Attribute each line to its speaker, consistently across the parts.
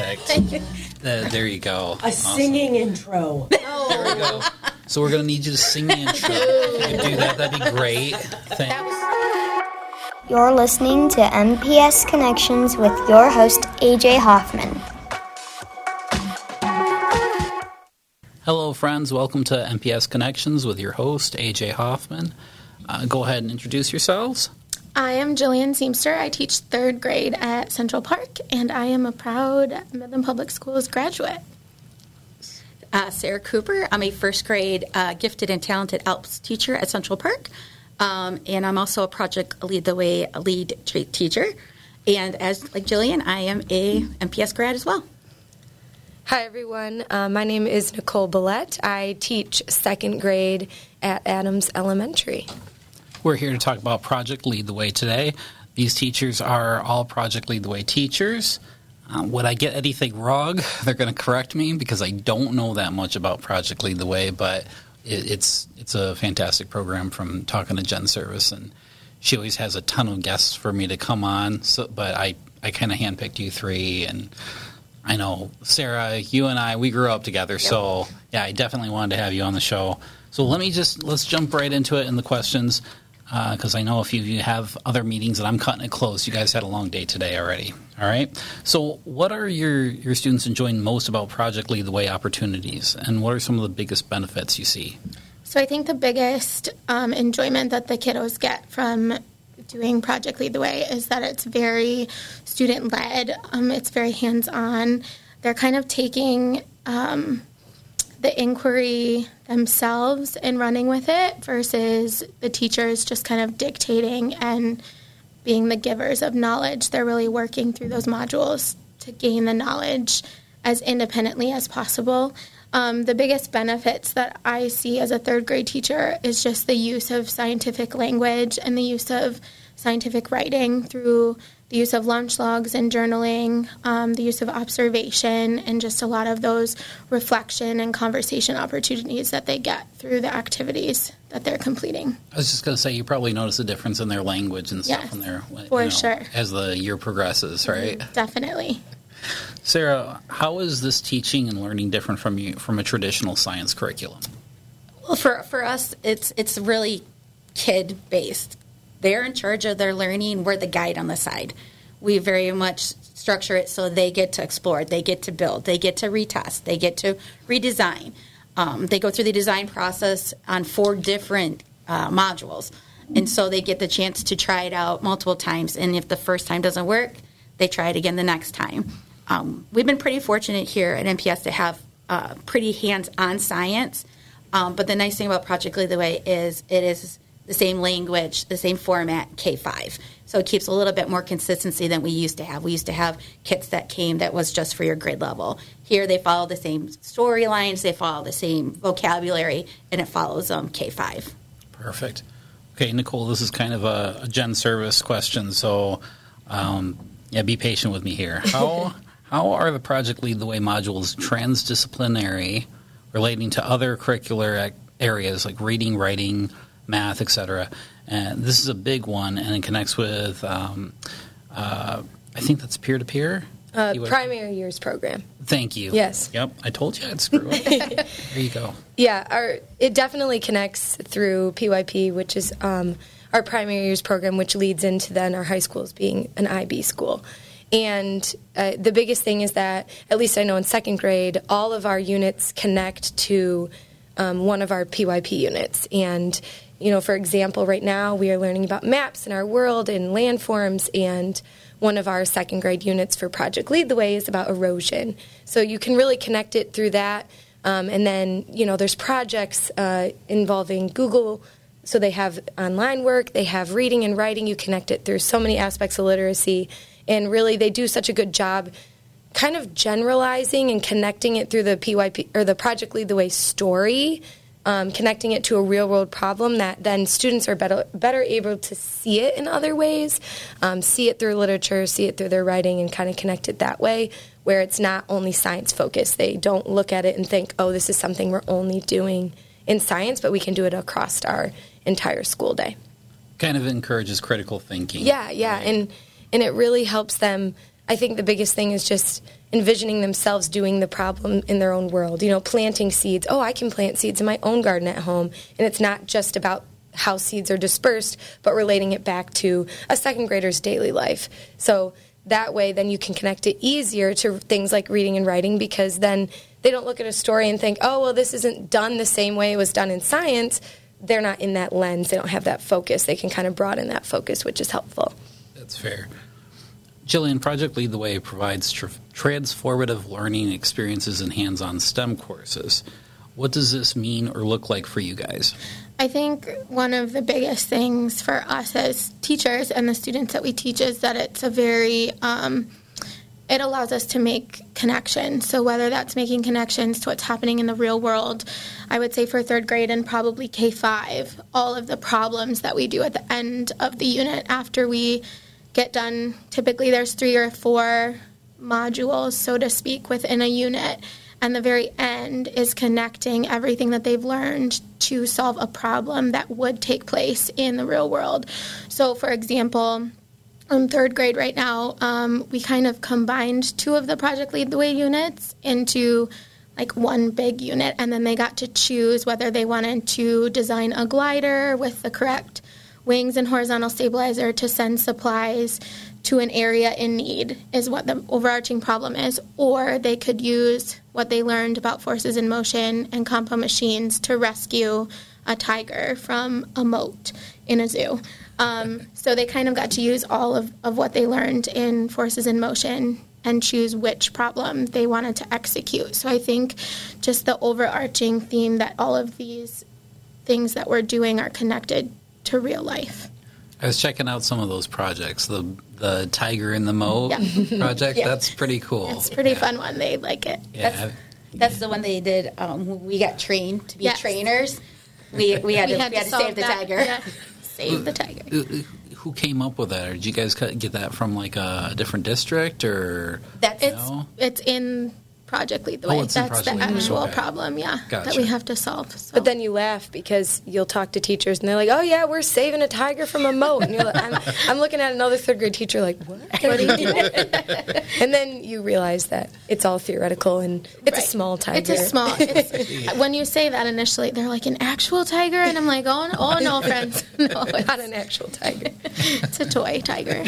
Speaker 1: Perfect. Uh, there you go.
Speaker 2: A singing intro.
Speaker 1: There we go. So we're gonna need you to sing the intro. If you could do that, that'd be great. Thanks.
Speaker 3: You're listening to MPS Connections with your host, AJ Hoffman.
Speaker 1: Hello, friends. Welcome to MPS Connections with your host, AJ Hoffman. Uh, go ahead and introduce yourselves.
Speaker 4: I am Jillian Seamster. I teach third grade at Central Park, and I am a proud Midland Public Schools graduate.
Speaker 5: Uh, Sarah Cooper. I'm a first grade uh, gifted and talented ALPS teacher at Central Park, um, and I'm also a Project Lead the Way lead t- teacher. And as like Jillian, I am a MPS grad as well.
Speaker 6: Hi, everyone. Uh, my name is Nicole Billette. I teach second grade at Adams Elementary.
Speaker 1: We're here to talk about Project Lead the Way today. These teachers are all Project Lead the Way teachers. Um, would I get anything wrong? They're going to correct me because I don't know that much about Project Lead the Way, but it, it's it's a fantastic program from talking to Jen Service, and she always has a ton of guests for me to come on. So, but I I kind of handpicked you three, and I know Sarah, you and I, we grew up together, so yeah, I definitely wanted to have you on the show. So let me just let's jump right into it in the questions because I know a few of you have other meetings and I'm cutting it close. You guys had a long day today already. All right. So, what are your your students enjoying most about Project Lead the Way opportunities, and what are some of the biggest benefits you see?
Speaker 4: So I think the biggest um, enjoyment that the kiddos get from doing Project Lead the Way is that it's very student led. Um, it's very hands on. They're kind of taking um, the inquiry themselves and running with it versus the teachers just kind of dictating and being the givers of knowledge. They're really working through those modules to gain the knowledge as independently as possible. Um, the biggest benefits that I see as a third grade teacher is just the use of scientific language and the use of scientific writing through the use of launch logs and journaling, um, the use of observation, and just a lot of those reflection and conversation opportunities that they get through the activities that they're completing.
Speaker 1: I was just going to say you probably notice a difference in their language and stuff
Speaker 4: Yes,
Speaker 1: in there
Speaker 4: for sure.
Speaker 1: as the year progresses, right?
Speaker 4: Definitely.
Speaker 1: Sarah, how is this teaching and learning different from you from a traditional science curriculum?
Speaker 5: Well, for for us, it's it's really kid based. They're in charge of their learning. We're the guide on the side. We very much structure it so they get to explore, they get to build, they get to retest, they get to redesign. Um, they go through the design process on four different uh, modules, and so they get the chance to try it out multiple times. And if the first time doesn't work, they try it again the next time. Um, we've been pretty fortunate here at MPS to have uh, pretty hands-on science. Um, but the nice thing about Project Lead the Way is it is the same language, the same format, K5. So it keeps a little bit more consistency than we used to have. We used to have kits that came that was just for your grade level. Here they follow the same storylines, they follow the same vocabulary, and it follows um, K5.
Speaker 1: Perfect. Okay, Nicole, this is kind of a, a Jen Service question, so um, yeah, be patient with me here. How how are the Project Lead the Way modules transdisciplinary, relating to other curricular ac- areas like reading, writing, math, etc.? And this is a big one, and it connects with um, uh, I think that's peer to peer.
Speaker 6: Uh, primary years program.
Speaker 1: Thank you.
Speaker 6: Yes.
Speaker 1: Yep. I told you I'd screw up. there you go.
Speaker 6: Yeah, our it definitely connects through PYP, which is um, our primary years program, which leads into then our high schools being an IB school. And uh, the biggest thing is that, at least I know in second grade, all of our units connect to um, one of our PYP units. And, you know, for example, right now we are learning about maps in our world and landforms and one of our second grade units for Project Lead the Way is about erosion. So you can really connect it through that. Um, and then, you know, there's projects uh, involving Google. So they have online work, they have reading and writing. You connect it through so many aspects of literacy. And really, they do such a good job kind of generalizing and connecting it through the PYP or the Project Lead the Way story um, connecting it to a real world problem that then students are better, better able to see it in other ways, um, see it through literature, see it through their writing, and kind of connect it that way, where it's not only science focused. They don't look at it and think, oh, this is something we're only doing in science, but we can do it across our entire school day.
Speaker 1: Kind of encourages critical thinking.
Speaker 6: Yeah, yeah, and and it really helps them. I think the biggest thing is just envisioning themselves doing the problem in their own world. You know, planting seeds. Oh, I can plant seeds in my own garden at home, and it's not just about how seeds are dispersed, but relating it back to a second grader's daily life. So that way, then you can connect it easier to things like reading and writing because then they don't look at a story and think, oh, well, this isn't done the same way it was done in science. They're not in that lens, they don't have that focus. They can kind of broaden that focus, which is helpful.
Speaker 1: That's fair. Jillian, Project Lead the Way provides tr- transformative learning experiences and hands on STEM courses. What does this mean or look like for you guys?
Speaker 4: I think one of the biggest things for us as teachers and the students that we teach is that it's a very um, it allows us to make connections. So whether that's making connections to what's happening in the real world, I would say for third grade and probably K five, all of the problems that we do at the end of the unit after we get done. Typically, there's three or four modules, so to speak, within a unit and the very end is connecting everything that they've learned to solve a problem that would take place in the real world. So, for example, in third grade right now, um, we kind of combined two of the Project Lead the Way units into like one big unit, and then they got to choose whether they wanted to design a glider with the correct wings and horizontal stabilizer to send supplies to an area in need is what the overarching problem is. Or they could use what they learned about forces in motion and compo machines to rescue a tiger from a moat in a zoo. Um, so they kind of got to use all of, of what they learned in forces in motion and choose which problem they wanted to execute. So i think just the overarching theme that all of these things that we're doing are connected to real life
Speaker 1: I was checking out some of those projects. The the tiger in the moat yeah. project. Yeah. That's pretty cool.
Speaker 4: It's pretty yeah. fun one. They like it.
Speaker 5: Yeah. That's, that's the one they did. Um, we got trained to be yes. trainers. We we had we to, had we had to, to save the tiger.
Speaker 4: Save the tiger.
Speaker 1: Who came up with that? Or did you guys get that from like a different district or?
Speaker 4: That's it's it's in Project Lead the oh, Way. Oh, That's the actual okay. problem, yeah, gotcha. that we have to solve. So.
Speaker 6: But then you laugh because you'll talk to teachers and they're like, "Oh yeah, we're saving a tiger from a moat," and you're like, I'm, I'm looking at another third grade teacher like, "What? what are you doing?" and then you realize that it's all theoretical and it's right. a small tiger.
Speaker 4: It's a small. It's, when you say that initially, they're like an actual tiger, and I'm like, "Oh, no, oh no, friends, no,
Speaker 6: it's not an actual tiger.
Speaker 4: it's a toy tiger."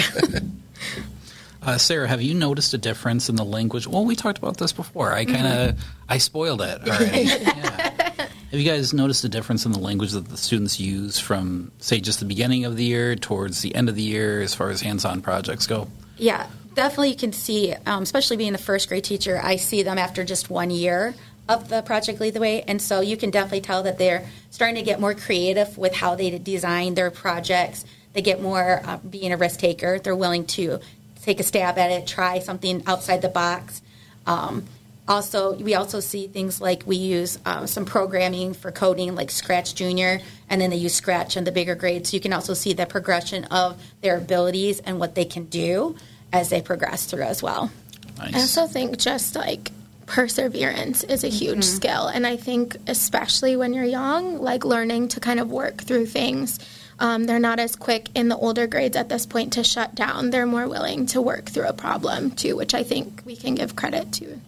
Speaker 1: Uh, Sarah, have you noticed a difference in the language? Well, we talked about this before. I kind of mm-hmm. I spoiled it. Right. yeah. Have you guys noticed a difference in the language that the students use from, say, just the beginning of the year towards the end of the year as far as hands-on projects go?
Speaker 5: Yeah, definitely. You can see, um, especially being the first grade teacher, I see them after just one year of the project lead the way and so you can definitely tell that they're starting to get more creative with how they design their projects they get more uh, being a risk taker they're willing to take a stab at it, try something outside the box. Um, also, we also see things like we use um, some programming for coding, like Scratch Junior, and then they use Scratch in the bigger grades. So you can also see the progression of their abilities and what they can do as they progress through as well.
Speaker 4: Nice. I also think just like perseverance is a huge mm-hmm. skill, and I think especially when you're young, like learning to kind of work through things um, they're not as quick in the older grades at this point to shut down. They're more willing to work through a problem too, which I think we can give credit to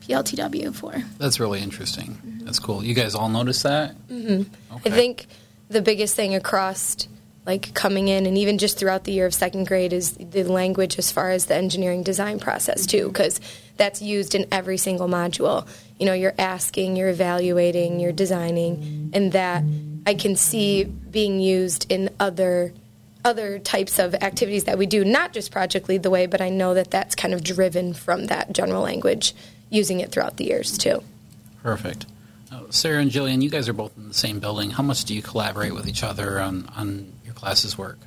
Speaker 4: PLTW for.
Speaker 1: That's really interesting. Mm-hmm. That's cool. You guys all notice that?
Speaker 6: Mm-hmm. Okay. I think the biggest thing across like coming in and even just throughout the year of second grade is the language as far as the engineering design process too because that's used in every single module you know you're asking you're evaluating you're designing and that I can see being used in other other types of activities that we do, not just Project Lead the Way, but I know that that's kind of driven from that general language, using it throughout the years too.
Speaker 1: Perfect. Uh, Sarah and Jillian, you guys are both in the same building. How much do you collaborate with each other on, on your classes' work?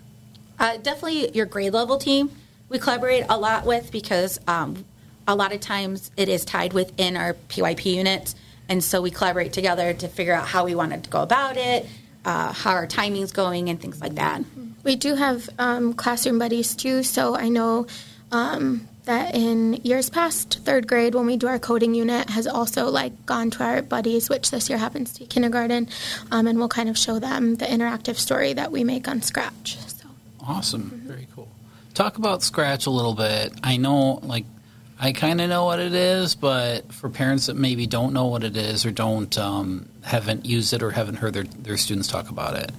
Speaker 5: Uh, definitely your grade level team. We collaborate a lot with because um, a lot of times it is tied within our PYP units and so we collaborate together to figure out how we wanted to go about it, uh, how our timing's going, and things like that.
Speaker 4: We do have um, classroom buddies too. So I know um, that in years past, third grade, when we do our coding unit, has also like gone to our buddies, which this year happens to be kindergarten, um, and we'll kind of show them the interactive story that we make on Scratch. So
Speaker 1: awesome, mm-hmm. very cool. Talk about Scratch a little bit. I know, like I kind of know what it is, but for parents that maybe don't know what it is or don't um, haven't used it or haven't heard their, their students talk about it.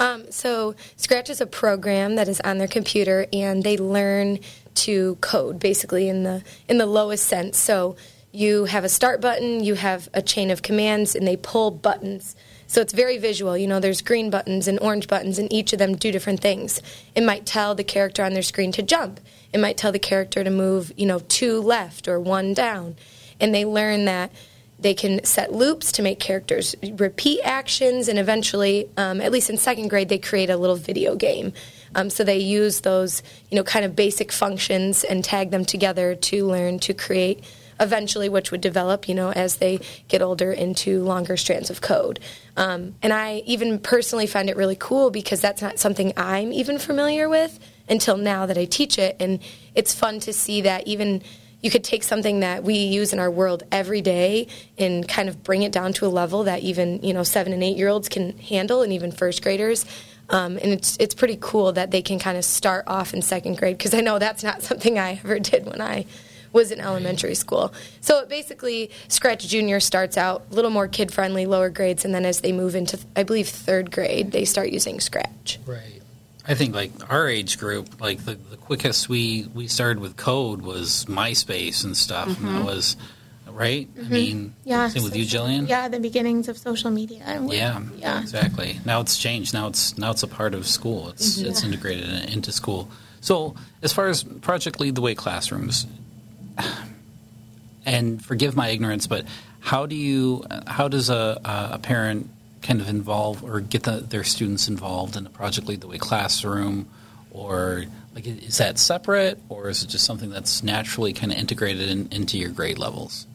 Speaker 6: Um, so Scratch is a program that is on their computer, and they learn to code basically in the in the lowest sense. So you have a start button, you have a chain of commands, and they pull buttons. So it's very visual. You know, there's green buttons and orange buttons, and each of them do different things. It might tell the character on their screen to jump. It might tell the character to move, you know, two left or one down. And they learn that they can set loops to make characters repeat actions, and eventually, um, at least in second grade, they create a little video game. Um, so they use those, you know, kind of basic functions and tag them together to learn to create eventually, which would develop, you know, as they get older into longer strands of code. Um, and I even personally find it really cool because that's not something I'm even familiar with until now that I teach it. And it's fun to see that even you could take something that we use in our world every day and kind of bring it down to a level that even you know seven and eight year olds can handle, and even first graders. Um, and it's it's pretty cool that they can kind of start off in second grade because I know that's not something I ever did when I was in elementary school. So basically, Scratch Junior starts out a little more kid friendly, lower grades, and then as they move into, I believe, third grade, they start using Scratch.
Speaker 1: Right. I think like our age group, like the, the quickest we we started with code was MySpace and stuff, and that mm-hmm. was right. I mm-hmm. mean,
Speaker 4: Yeah.
Speaker 1: same with you, Jillian.
Speaker 4: Yeah, the beginnings of social media.
Speaker 1: Yeah,
Speaker 4: Yeah.
Speaker 1: exactly. Now it's changed. Now it's now it's a part of school. It's mm-hmm. it's integrated into school. So as far as Project Lead the Way classrooms, and forgive my ignorance, but how do you how does a a parent kind of involve or get the, their students involved in the Project Lead the Way classroom, or like is that separate, or is it just something that's naturally kind of integrated in, into your grade levels?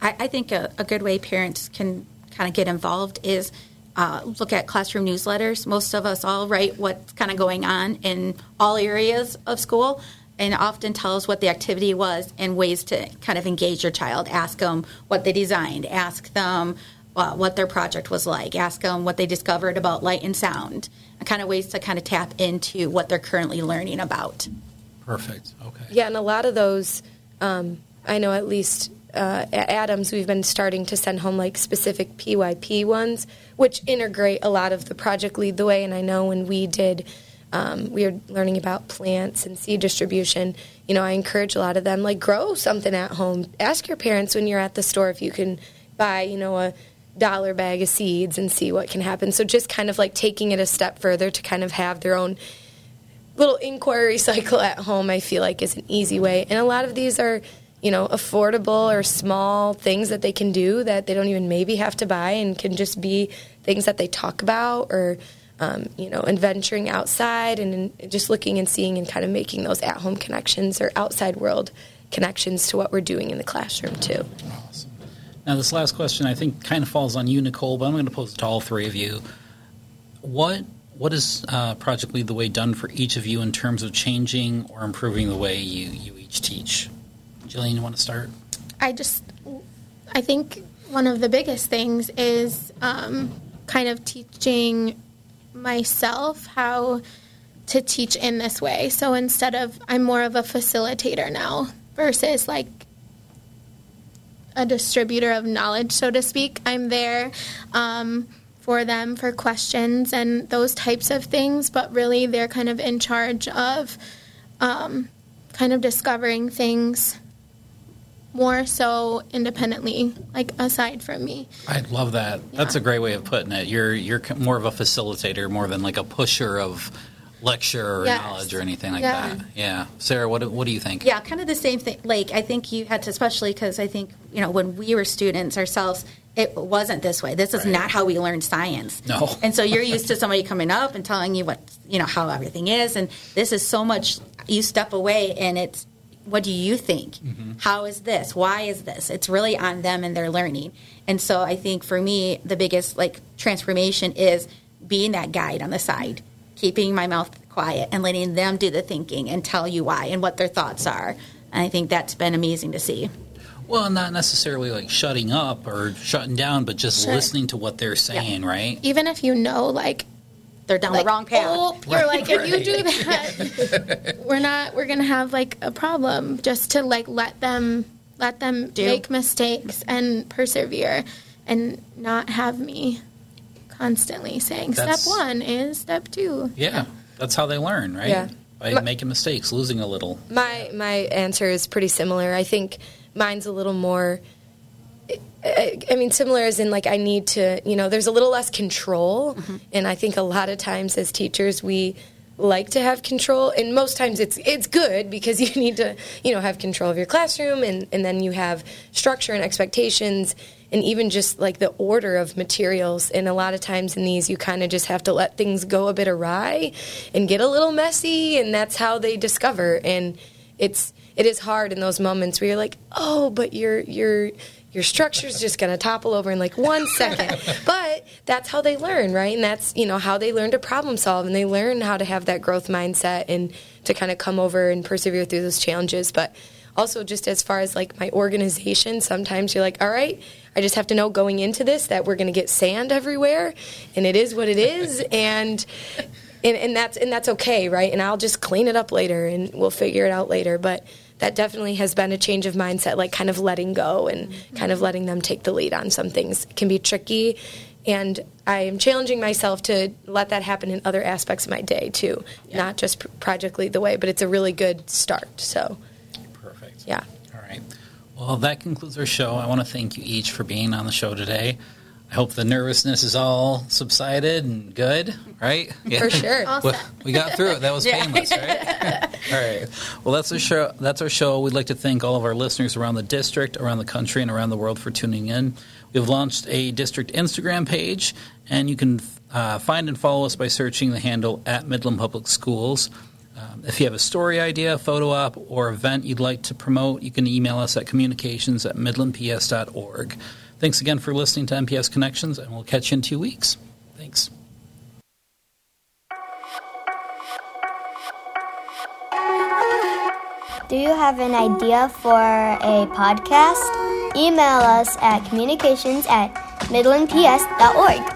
Speaker 5: I, I think a, a good way parents can kind of get involved is uh, look at classroom newsletters. Most of us all write what's kind of going on in all areas of school and often tell us what the activity was and ways to kind of engage your child. Ask them what they designed, ask them uh, what their project was like, ask them what they discovered about light and sound, and kind of ways to kind of tap into what they're currently learning about.
Speaker 1: Perfect. Okay.
Speaker 6: Yeah, and a lot of those, um, I know at least uh, at Adams, we've been starting to send home like specific PYP ones, which integrate a lot of the project lead the way. And I know when we did, um, we are learning about plants and seed distribution. You know, I encourage a lot of them like grow something at home. Ask your parents when you're at the store if you can buy, you know, a dollar bag of seeds and see what can happen. So just kind of like taking it a step further to kind of have their own little inquiry cycle at home, I feel like is an easy way. And a lot of these are, you know, affordable or small things that they can do that they don't even maybe have to buy and can just be things that they talk about or, um, you know, and venturing outside and just looking and seeing and kind of making those at home connections or outside world connections to what we're doing in the classroom too. Awesome.
Speaker 1: Now, this last question I think kind of falls on you, Nicole, but I'm going to pose it to all three of you. What what has uh, Project Lead the Way done for each of you in terms of changing or improving the way you, you each teach? Jillian, you want to start?
Speaker 4: I just, I think one of the biggest things is um, kind of teaching myself how to teach in this way. So instead of, I'm more of a facilitator now versus like a distributor of knowledge, so to speak. I'm there um, for them for questions and those types of things, but really they're kind of in charge of um, kind of discovering things more so independently, like aside from me.
Speaker 1: I love that. That's a great way of putting it. You're you're more of a facilitator more than like a pusher of lecture or
Speaker 4: Yes.
Speaker 1: knowledge or anything like
Speaker 4: Yeah.
Speaker 1: that. Yeah, Sarah, what do- what do you think?
Speaker 5: Yeah, kind of the same thing. Like, I think you had to, especially because I think, you know, when we were students ourselves, it wasn't this way. This is
Speaker 1: Right.
Speaker 5: not how we learned science.
Speaker 1: No.
Speaker 5: And so you're used to somebody coming up and telling you what, you know, how everything is. And this is so much, you step away and it's, what do you think? Mm-hmm. How is this? Why is this? It's really on them and their learning. And so I think for me, the biggest like transformation is being that guide on the side, keeping my mouth quiet and letting them do the thinking and tell you why and what their thoughts are. And I think that's been amazing to see.
Speaker 1: Well, not necessarily like shutting up or shutting down, but just
Speaker 4: Sure.
Speaker 1: listening to what they're saying, right?
Speaker 4: Even if you know, like,
Speaker 5: they're down
Speaker 4: like,
Speaker 5: the wrong path.
Speaker 4: Oh, you're like, if you do that, we're not. We're gonna have like a problem. Just to like let them let them
Speaker 5: Do.
Speaker 4: make mistakes and persevere, and not have me constantly saying
Speaker 1: That's-
Speaker 4: step one is step two.
Speaker 1: Yeah, that's how they learn, right?
Speaker 6: Yeah.
Speaker 1: By
Speaker 6: My-
Speaker 1: making mistakes, losing a little.
Speaker 6: My my answer is pretty similar. I think mine's a little more. I mean, similar as in like I need to, you know, there's a little less control, mm-hmm. and I think a lot of times as teachers we like to have control, and most times it's it's good because you need to, you know, have control of your classroom, and and then you have structure and expectations, and even just like the order of materials. And a lot of times in these, you kind of just have to let things go a bit awry and get a little messy, and that's how they discover. And it's it is hard in those moments where you're like, oh, but your your your structure's just going to topple over in like one second. but that's how they learn, right? And that's you know how they learn to problem solve, and they learn how to have that growth mindset and to kind of come over and persevere through those challenges. But also just as far as like my organization, sometimes you're like, all right. I just have to know going into this that we're going to get sand everywhere, and it is what it is, and and, and that's and that's okay, right? And I'll just clean it up later, and we'll figure it out later. But that definitely has been a change of mindset, like kind of letting go and kind of letting them take the lead on some things It can be tricky. And I am challenging myself to let that happen in other aspects of my day too, not just pr- Project Lead the Way, but it's a really good start. So,
Speaker 1: Perfect.
Speaker 6: yeah.
Speaker 1: All right. Well, that concludes our show. I want to thank you each for being on the show today. I hope the nervousness is all subsided and good, right? Yeah.
Speaker 6: For sure.
Speaker 1: Well, we got through it. That was painless, right? all right. Well, that's our show. That's our show. We'd like to thank all of our listeners around the district, around the country, and around the world for tuning in. We've launched a district Instagram page, and you can uh, find and follow us by searching the handle at Midland Public Schools. Um, if you have a story idea, photo op, or event you'd like to promote, you can email us at communications at midlandps.org. Thanks again for listening to MPS Connections, and we'll catch you in two weeks. Thanks.
Speaker 3: Do you have an idea for a podcast? Email us at communications at midlandps.org.